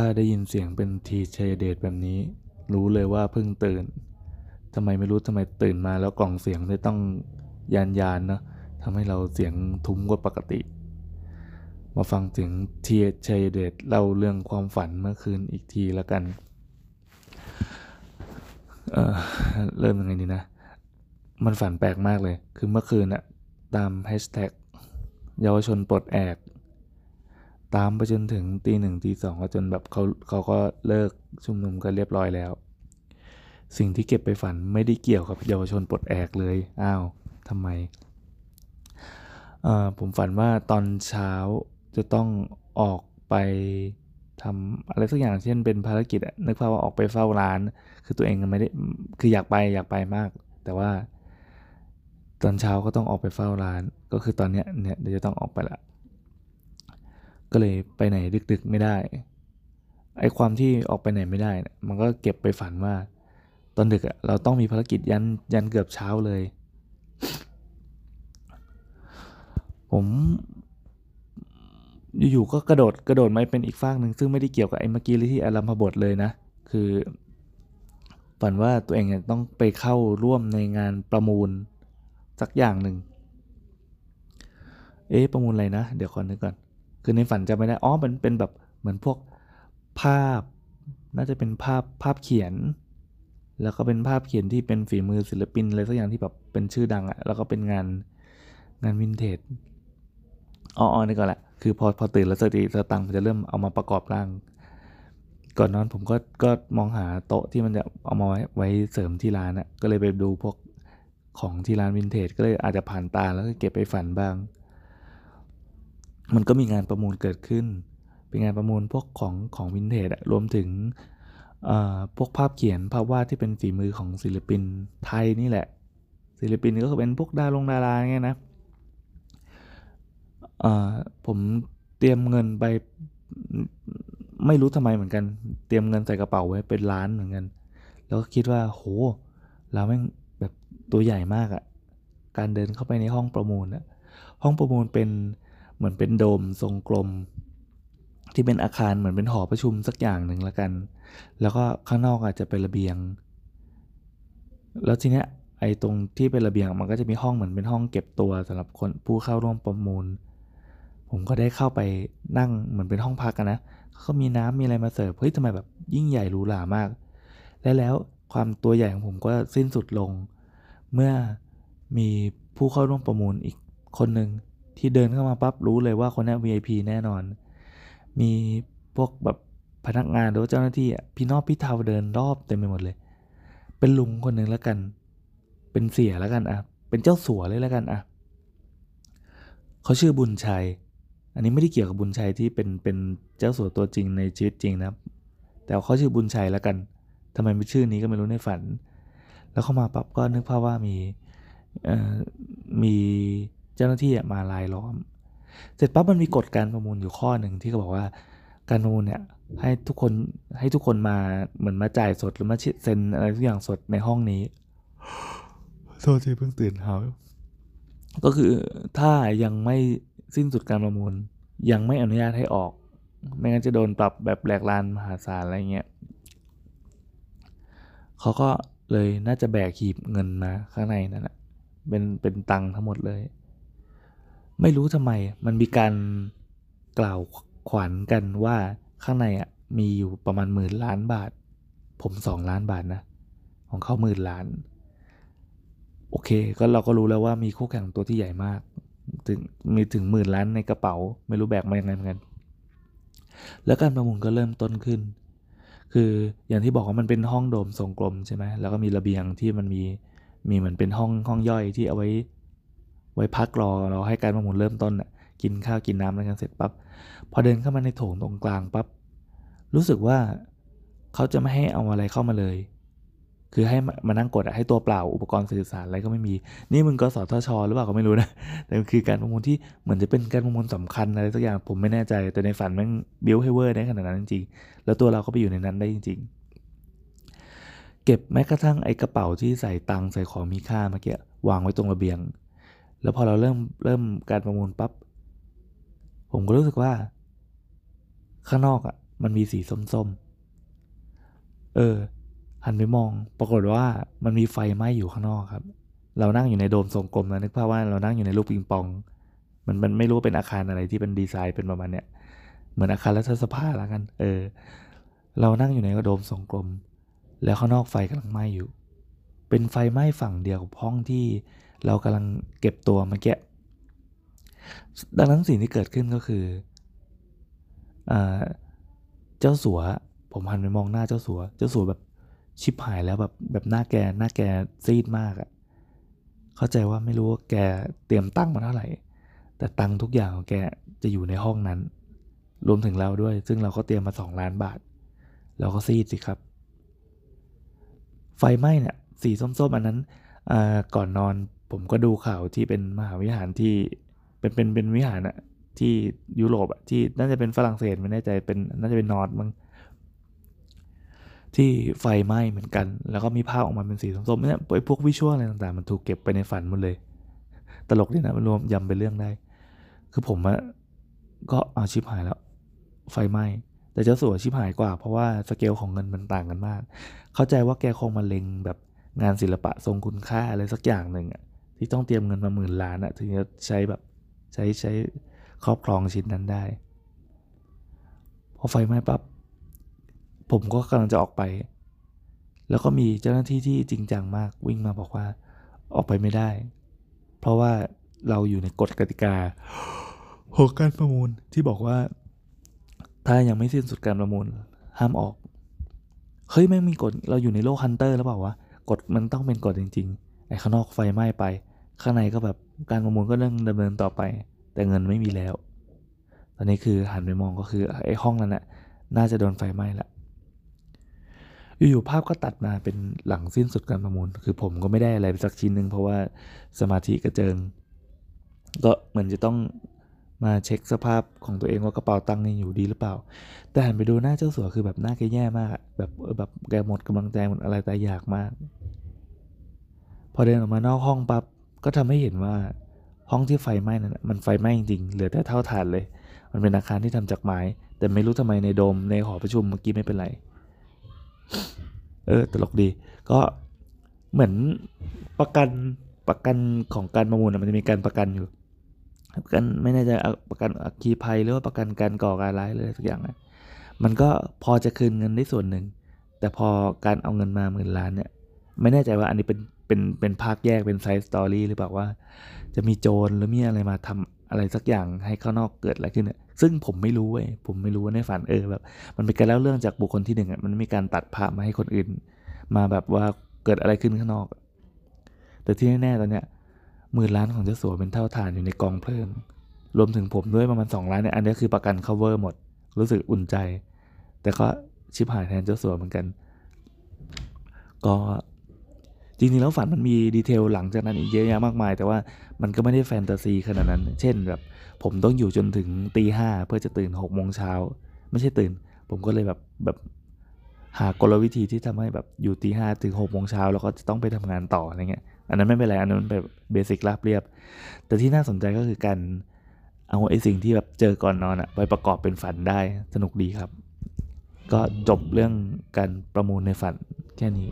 ถ้าได้ยินเสียงเป็นทีเชยเดตแบบนี้ รู้เลยว่าเพิ่งตื่นทำไมไม่รู้ทำไมตื่นมาแล้วกล่องเสียงได้ต้องยานยานเนะทำให้เราเสียงทุ้มกว่าปกติ มาฟังถึงทีเชยเดตเล่าเรื่องความฝันเมื่อคืนอีกทีแล้วกันเเริ่มยังไงดีนะ มันฝันแปลกมากเลย คือเมื่อคืนอะตามแฮชแท็กเยาวชนปลดแอก ตามไปจนถึงตีหนึ่งตีสองก็จนแบบเขาเขาก็เลิกชุมนุมกันเรียบร้อยแล้ว สิ่งที่เก็บไปฝันไม่ได้เกี่ยวกับเยาวชนปลดแอกเลย อ้าวทำไม ผมฝันว่าตอนเช้าจะต้องออกไปทำอะไรสักอย่างเช่นเป็นภารกิจนึกภาพว่าออกไปเฝ้าร้าน คือตัวเองไม่ได้คืออยากไปอยากไปมาก แต่ว่า ตอนเช้าก็ต้องออกไปเฝ้าร้าน ก็คือตอนเนี้ยเนี่ยเดี๋ยวจะต้องออกไปละ ก็เลยไปไหนดึกๆไม่ได้ ไอ้ความที่ออกไปไหนไม่ได้นี่ยมันก็เก็บไปฝันว่า ตอนดึกอะเราต้องมีภารกิจยันยันเกือบเช้าเลย ผมอยู่ๆก็กระโดดกระโดดมาเป็นอีกฟากหนึ่งซึ่งไม่ได้เกี่ยวกับไอ้เมื่อกี้ที่อารัมพบทเลยนะ คือฝันว่าตัวเองเนี่ยต้องไปเข้าร่วมในงานประมูลสักอย่างหนึ่ง เอ๊ะประมูลอะไรนะ เดี๋ยวก่อนนึกก่อน คือในฝันจะไม่ได้อ๋อมันเป็นแบบเหมือนพวกภาพ น่าจะเป็นภาพภาพเขียน แล้วก็เป็นภาพเขียนที่เป็นฝีมือศิลปินอะไรสักอย่างที่แบบเป็นชื่อดังอะแล้วก็เป็นงานงานวินเทจอ๋ออ๋อนี่ก่อนแหละ คือพอพอตื่นแล้วสติสตังมันจะเริ่มเอามาประกอบร่าง ก่อนนอนผมก็ก็มองหาโต๊ะที่มันจะเอามาไว้ไว้เสริมที่ร้านอะก็เลยไปดูพวกของที่ร้านวินเทจก็เลยอาจจะผ่านตาแล้วก็เก็บไปฝันบ้าง มันก็มีงานประมูลเกิดขึ้น เป็นงานประมูลพวกของของวินเทจอะรวมถึงพวกภาพเขียนภาพวาดที่เป็นฝีมือของศิลปินไทยนี่แหละ ศิลปินก็เป็นพวกดารงดาราเงี้ยนะผมเตรียมเงินไปไม่รู้ทำไมเหมือนกัน เตรียมเงินใส่กระเป๋าไว้เป็นล้านเหมือนกัน แล้วก็คิดว่าโหเราแม่งแบบตัวใหญ่มากอะการเดินเข้าไปในห้องประมูลอะห้องประมูลเป็น เหมือนเป็นโดมทรงกลม ที่เป็นอาคารเหมือนเป็นหอประชุมสักอย่างหนึ่งละกัน แล้วก็ข้างนอกอาจจะเป็นระเบียง แล้วทีเนี้ยไอ้ตรงที่เป็นระเบียงมันก็จะมีห้องเหมือนเป็นห้องเก็บตัวสำหรับคนผู้เข้าร่วมประมูล ผมก็ได้เข้าไปนั่งเหมือนเป็นห้องพักนะเขามีน้ำมีอะไรมาเสิร์ฟเฮ้ยทำไมแบบยิ่งใหญ่หรูหรามาก และแล้วความตัวใหญ่ของผมก็สิ้นสุดลง เมื่อมีผู้เข้าร่วมประมูลอีกคนหนึ่ง ที่เดินเข้ามาปั๊บรู้เลยว่าคนนี้ VIP แน่นอน มีพวกแบบพนักงานหรือเจ้าหน้าที่อะพี่นอบพี่เทาเดินรอบเต็มไปหมดเลย เป็นลุงคนหนึ่งแล้วกัน เป็นเสียแล้วกันอะ เป็นเจ้าสัวเลยแล้วกันอะเขาชื่อบุญชัย อันนี้ไม่ได้เกี่ยวกับบุญชัยที่เป็นเป็นเจ้าสัวตัวจริงในชีวิตจริงนะแต่เขาชื่อบุญชัยแล้วกันทำไมไม่ชื่อนี้ก็ไม่รู้ในฝัน แล้วเข้ามาปั๊บก็นึกภาพว่ามีเอ่อมี เจ้าหน้าที่อะมาลายล้อม เสร็จปั๊บมันมีกฎการประมูลอยู่ข้อหนึ่งที่เขาบอกว่าการประมูลเนี่ยให้ทุกคนให้ทุกคนมาเหมือนมาจ่ายสดหรือมาเซ็นอะไรทุกอย่างสดในห้องนี้โทษทีเพิ่งตื่นเฮาก็คือถ้ายังไม่สิ้นสุดการประมูล ยังไม่อนุญาตให้ออก ไม่งั้นจะโดนปรับแบบแหลกลานมหาศาลอะไรเงี้ยเขาก็เลยน่าจะแบกหีบเงินมาข้างในนั่นแหะเป็นเป็นตังค์ทั้งหมดเลย ไม่รู้ทำไมมันมีการกล่าวขวัญกันว่าข้างในอะมีอยู่ประมาณหมื่นล้านบาท ผมสองล้านบาทนะ ของเขาหมื่นล้าน โอเค ก็เราก็รู้แล้วว่ามีคู่แข่งตัวที่ใหญ่มาก ถึงมีถึงหมื่นล้านในกระเป๋า ไม่รู้แบกมายังไงเหมือนกัน แล้วการประมูลก็เริ่มต้นขึ้น คืออย่างที่บอกว่ามันเป็นห้องโดมทรงกลมใช่ไหมแล้วก็มีระเบียงที่มันมีมีเหมือนเป็นห้องห้องย่อยที่เอาไว้ ไว้พักรอเราให้การประมูลเริ่มต้นน่ะกินข้าวกินน้ำอะไรกันเสร็จปั๊บพอเดินเข้ามาในโถงตรงกลางปั๊บรู้สึกว่าเขาจะไม่ให้เอาอะไรเข้ามาเลย คือให้มามานั่งกดให้ตัวเปล่าอุปกรณ์สื่อสารอะไรก็ไม่มี นี่มึงกสทชหรือเปล่าก็ไม่รู้นะแต่คือการประมูลที่เหมือนจะเป็นการประมูลสำคัญอะไรสักอย่างผมไม่แน่ใจ แต่ในฝันม่งบิวให้เวอร์ได้ขนาดนั้นจริงๆแล้วตัวเราก็ไปอยู่ในนั้นได้จริง ๆ เก็บแม้กระทั่งไอ้กระเป๋าที่ใส่ตังค์ใส่ของมีค่าเมื่อกี้วางไว้ตรงระเบียง แล้วพอเราเริ่มเริ่มการประมูลปั๊บผมก็รู้สึกว่า ข้างนอกอะมันมีสีส้มๆ เออ หันไปมอง ปรากฏว่ามันมีไฟไหม้อยู่ข้างนอกครับ เรานั่งอยู่ในโดมทรงกลมนะนึกภาพว่าเรานั่งอยู่ในลูกปิงปอง มันมันไม่รู้เป็นอาคารอะไรที่เป็นดีไซน์เป็นประมาณเนี้ยเหมือนอาคารรัฐสภาแล้วกัน เออ เรานั่งอยู่ในโดมทรงกลม แล้วข้างนอกไฟกำลังไหม้อยู่ เป็นไฟไหม้ฝั่งเดียวกับห้องที่ เรากำลังเก็บตัวเมื่อกี้ดังนั้นสิ่งที่เกิดขึ้นก็คืออเจ้าสัว ผมหันไปมองหน้าเจ้าสัว เจ้าสัวแบบชิบหายแล้วแบบแบบหน้าแกหน้าแกซีดมากอะเข้าใจว่าไม่รู้ว่าแกเตรียมตังค์มาเท่าไหร่ แต่ตังค์ทุกอย่างของแกจะอยู่ในห้องนั้น รวมถึงเราด้วย ซึ่งเราก็เตรียมมาสองล้านบาท เราก็ซีดสิครับ ไฟไหม้เนี่ยสีส้มๆอันนั้นก่อนนอน ผมก็ดูข่าวที่เป็นมหาวิหารที่เป็นเป็นเป็นวิหารอะที่ยุโรปอะที่น่าจะเป็นฝรั่งเศสไม่แน่ใจเป็นน่าจะเป็นนอร์ดมั้งที่ไฟไหม้เหมือนกัน แล้วก็มีภาพออกมาเป็นสีส้มๆเนี่ยไอ้พวกวิชวลอะไรต่างๆ มันถูกเก็บไปในฝันหมดเลย ตลกดีนะมันรวมยำเป็นเรื่องได้ คือผมอะก็เอาชิปหายแล้ว ไฟไหม้แต่เจ้าสัวชิบหายกว่า เพราะว่าสเกลของเงินมันต่างกันมาก เข้าใจว่าแกคงมาเล็งแบบงานศิลปะทรงคุณค่าอะไรสักอย่างหนึ่งอะ ที่ต้องเตรียมเงินมาหมื่นล้านอะถึงจะใช้แบบใช้ใช้ครอบครองชิ้นนั้นได้ พอไฟไหม้ปั๊บผมก็กำลังจะออกไป แล้วก็มีเจ้าหน้าที่ที่จริงจังมากวิ่งมาบอกว่าออกไปไม่ได้ เพราะว่าเราอยู่ในกฎกติกาของการประมูลที่บอกว่า ถ้ายังไม่สิ้นสุดการประมูลห้ามออก เฮ้ยแม่งมีกฎเราอยู่ในโลกฮันเตอร์แล้วเปล่าวะกฎมันต้องเป็นกฎจริงๆไอ้ข้างนอกไฟไหม้ไป ข้างในก็แบบการประมูลก็เรื่องดำเนินต่อไป แต่เงินไม่มีแล้ว ตอนนี้คือหันไปมองก็คือไอ้ห้องนั้นน่ะน่าจะโดนไฟไหม้ละอยู่ๆภาพก็ตัดมาเป็นหลังสิ้นสุดการประมูล คือผมก็ไม่ได้อะไรสักชิ้นหนึ่งเพราะว่าสมาธิกระเจิง ก็เหมือนจะต้องมาเช็คสภาพของตัวเองว่ากระเป๋าตังค์ยังอยู่ดีหรือเปล่า แต่หันไปดูหน้าเจ้าสัวคือแบบหน้าแกแย่มาก แบบแบบแกหมดกำลังใจหมดอะไรแตายอยากมาก พอเดินออกมานอกห้องปั๊บ ก็ทำให้เห็นว่าห้องที่ไฟไหม้นั้นน่ะมันไฟไหม้จริงๆเหลือแต่เท่าฐานเลย มันเป็นอาคารที่ทำจากไม้ แต่ไม่รู้ทำไมในโดมในหอประชุมเมื่อกี้ไม่เป็นไร เออตลกดี ก็เหมือนประกันประกันของการประมูลน่ะมันจะมีการประกันอยู่ประกันไม่แน่ใจประกันอัคคีภัยหรือว่าประกันการก่อการร้ายเลยสักอย่างนะมันก็พอจะคืนเงินได้ส่วนหนึ่ง แต่พอการเอาเงินมาหมื่นล้านเนี่ย ไม่แน่ใจว่าอันนี้เป็น เป็นเป็นภาคแยกเป็น side story หรือเปล่าว่า จะมีโจรหรือมีอะไรมาทำอะไรสักอย่างให้ข้างนอกเกิดอะไรขึ้นเนี่ยซึ่งผมไม่รู้เว้ยผมไม่รู้ว่าในฝันเออแบบมันเป็นการเล่าเรื่องจากบุคคลที่หนึ่งอะมันมีการตัดภาพมาให้คนอื่น มาแบบว่าเกิดอะไรขึ้นข้างนอก แต่ที่แน่ๆตอนเนี้ยหมื่นล้านของเจ้าสัวเป็นเท่าฐานอยู่ในกองเพลิงรวมถึงผมด้วยประมาณสองล้านเนี่ยอันนี้คือประกัน cover หมด รู้สึกอุ่นใจ แต่ก็ชิบหายแทนเจ้าสัวเหมือนกัน ก็ จริงๆแล้วฝันมันมีดีเทลหลังจากนั้นอีกเยอะแยะมากมาย แต่ว่ามันก็ไม่ได้แฟนตาซีขนาดนั้น เช่นแบบผมต้องอยู่จนถึงตีห้าเพื่อจะตื่นหกโมงเช้าไม่ใช่ตื่น ผมก็เลยแบบแบบหากลวิธีที่ทำให้แบบอยู่ตีห้าถึงหกโมงเช้าแล้วก็จะต้องไปทำงานต่ออะไรเงี้ย อันนั้นไม่เป็นไรอันนั้นแบบเบสิกราบเรียบ แต่ที่น่าสนใจก็คือการเอาไอ้สิ่งที่แบบเจอก่อนนอนอะไปประกอบเป็นฝันได้สนุกดีครับ ก็จบเรื่องการประมูลในฝันแค่นี้